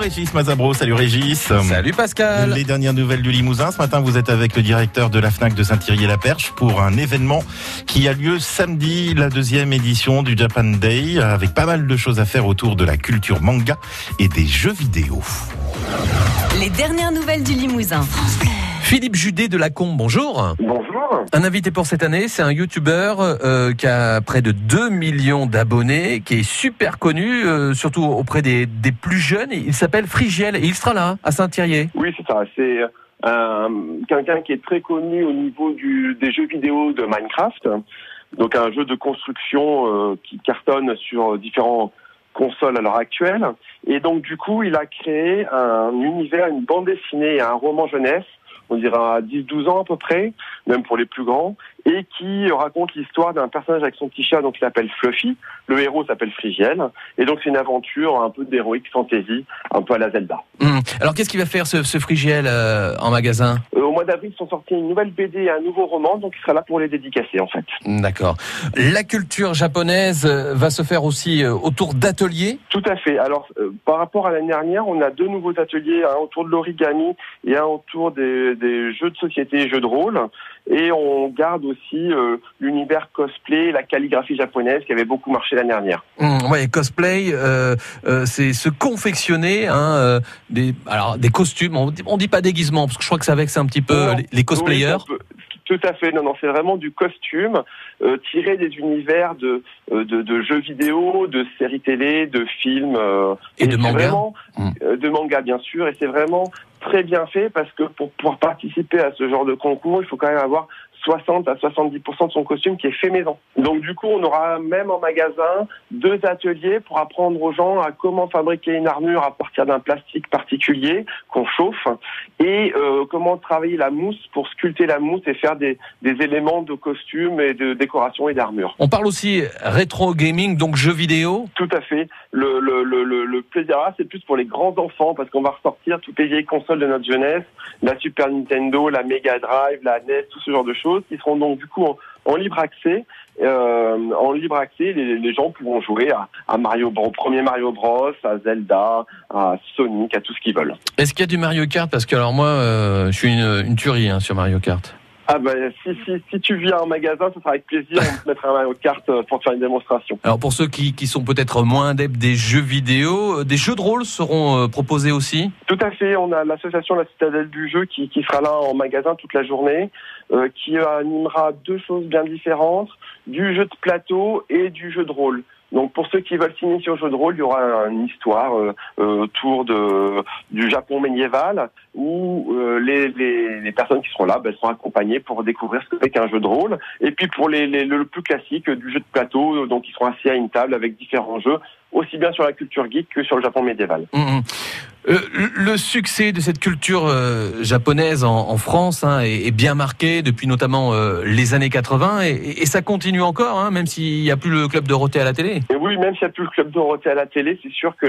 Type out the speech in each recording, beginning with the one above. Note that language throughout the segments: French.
Régis Mazabro. Salut Régis. Salut Pascal. Les dernières nouvelles du Limousin. Ce matin, vous êtes avec le directeur de la FNAC de Saint-Thierry-la-Perche pour un événement qui a lieu samedi, la deuxième édition du Japan Day, avec pas mal de choses à faire autour de la culture manga et des jeux vidéo. Les dernières nouvelles du Limousin. Philippe Judet de Lacombe, bonjour. Bonjour. Un invité pour cette année, c'est un youtubeur euh, qui a près de 2 millions d'abonnés, qui est super connu, euh, surtout auprès des, des, plus jeunes. Il s'appelle Frigiel et il sera là, à Saint-Thierry. Oui, c'est ça. C'est euh, quelqu'un qui est très connu au niveau du, des jeux vidéo de Minecraft. Donc un jeu de construction qui cartonne sur différents consoles à l'heure actuelle. Et donc du coup, il a créé un univers, une bande dessinée et un roman jeunesse on dirait à 10-12 ans à peu près, même pour les plus grands, et qui raconte l'histoire d'un personnage avec son petit chat, donc il s'appelle Fluffy. Le héros s'appelle Frigiel, et donc c'est une aventure un peu d'héroïque fantasy, un peu à la Zelda. Hum. Alors qu'est-ce qu'il va faire ce, ce Frigiel euh, en magasin? Euh, mois d'avril, sont sortis une nouvelle BD et un nouveau roman, donc il sera là pour les dédicacer en fait. D'accord. La culture japonaise euh, va se faire aussi euh, autour d'ateliers? Tout à fait. Alors euh, par rapport à l'année dernière, on a deux nouveaux ateliers, un autour de l'origami et un autour des, des jeux de société, jeux de rôle, et on garde aussi euh, l'univers cosplay, la calligraphie japonaise qui avait beaucoup marché l'année dernière. Mmh, ouais, cosplay, euh, euh, c'est se confectionner hein, des, alors des costumes. On dit, on dit pas déguisement parce que je crois que ça vexe un petit peu Non, les, cosplayers. oui, tout à fait, non, non, c'est vraiment du costume euh, tiré des univers de, euh, de, de jeux vidéo, de séries télé, de films euh, Et de manga. vraiment, Mm. de manga bien sûr, et c'est vraiment très bien fait parce que pour pouvoir participer à ce genre de concours, il faut quand même avoir 60 à 70% de son costume qui est fait maison. Donc du coup, on aura même en magasin deux ateliers pour apprendre aux gens à comment fabriquer une armure à partir d'un plastique particulier qu'on chauffe et euh, comment travailler la mousse pour sculpter la mousse et faire des, des éléments de costume et de décoration et d'armure. On parle aussi rétro gaming, donc jeux vidéo. Tout à fait. Le, le, le, plaisir là, c'est plus pour les grands enfants parce qu'on va ressortir toutes les vieilles consoles de notre jeunesse, la Super Nintendo, la Mega Drive, la NES, tout ce genre de choses qui seront donc du coup en, libre accès. Euh, en libre accès, les, les gens pourront jouer à, Mario Bros, premier Mario Bros, à Zelda, à Sonic, à tout ce qu'ils veulent. Est-ce qu'il y a du Mario Kart? Parce que alors moi, euh, je suis une, une tuerie hein, sur Mario Kart. Ah ben si, si, si tu viens en magasin, ce sera avec plaisir, on te mettra un Mario Kart euh, pour te faire une démonstration. Alors pour ceux qui, qui sont peut-être moins adeptes des jeux vidéo, euh, des jeux de rôle seront euh, proposés aussi? Tout à fait. On a l'association La Citadelle du Jeu qui, qui sera là en magasin toute la journée, euh, qui animera deux choses bien différentes, du jeu de plateau et du jeu de rôle. Donc pour ceux qui veulent s'initier au jeu de rôle, il y aura une histoire euh, euh, autour de, du Japon médiéval où euh, les, les, les personnes qui seront là ben, seront accompagnées pour découvrir ce que c'est qu'un jeu de rôle. Et puis pour les, les, le plus classique, du jeu de plateau, donc ils seront assis à une table avec différents jeux, aussi bien sur la culture geek que sur le Japon médiéval. Mhm. Euh, le succès de cette culture euh, japonaise en, France hein, est, bien marqué depuis notamment euh, les années 80 et, ça continue encore, hein, même s'il n'y a plus le club Dorothée à la télé. Et oui, même s'il n'y a plus le club Dorothée à la télé, c'est sûr que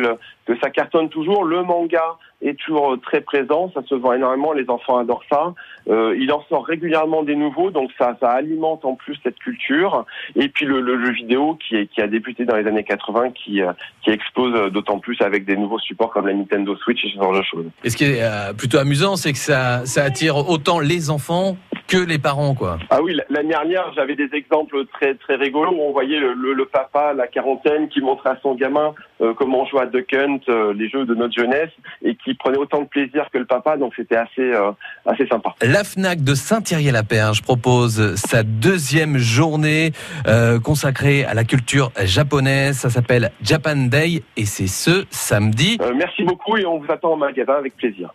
ça cartonne toujours. Le manga est toujours très présent, ça se vend énormément, les enfants adorent ça. Euh, il en sort régulièrement des nouveaux, donc ça, ça alimente en plus cette culture. Et puis le, le jeu vidéo qui, est, qui a débuté dans les années 80, qui, euh, qui explose d'autant plus avec des nouveaux supports comme la Nintendo Switch et ce genre de choses. Et ce qui est euh, plutôt amusant, c'est que ça, ça attire autant les enfants que les parents, quoi. Ah oui, l'année dernière, j'avais des exemples très très rigolos où on voyait le, le, le papa, la quarantaine, qui montrait à son gamin euh, comment on jouait à Duck Hunt, euh, les jeux de notre jeunesse, et qui prenait autant de plaisir que le papa, donc c'était assez euh, assez sympa. La FNAC de Saint-Thierry-la-Perge propose sa deuxième journée euh, consacrée à la culture japonaise. Ça s'appelle Japan Day et c'est ce samedi. Euh, merci beaucoup et on vous attend en magasin avec plaisir.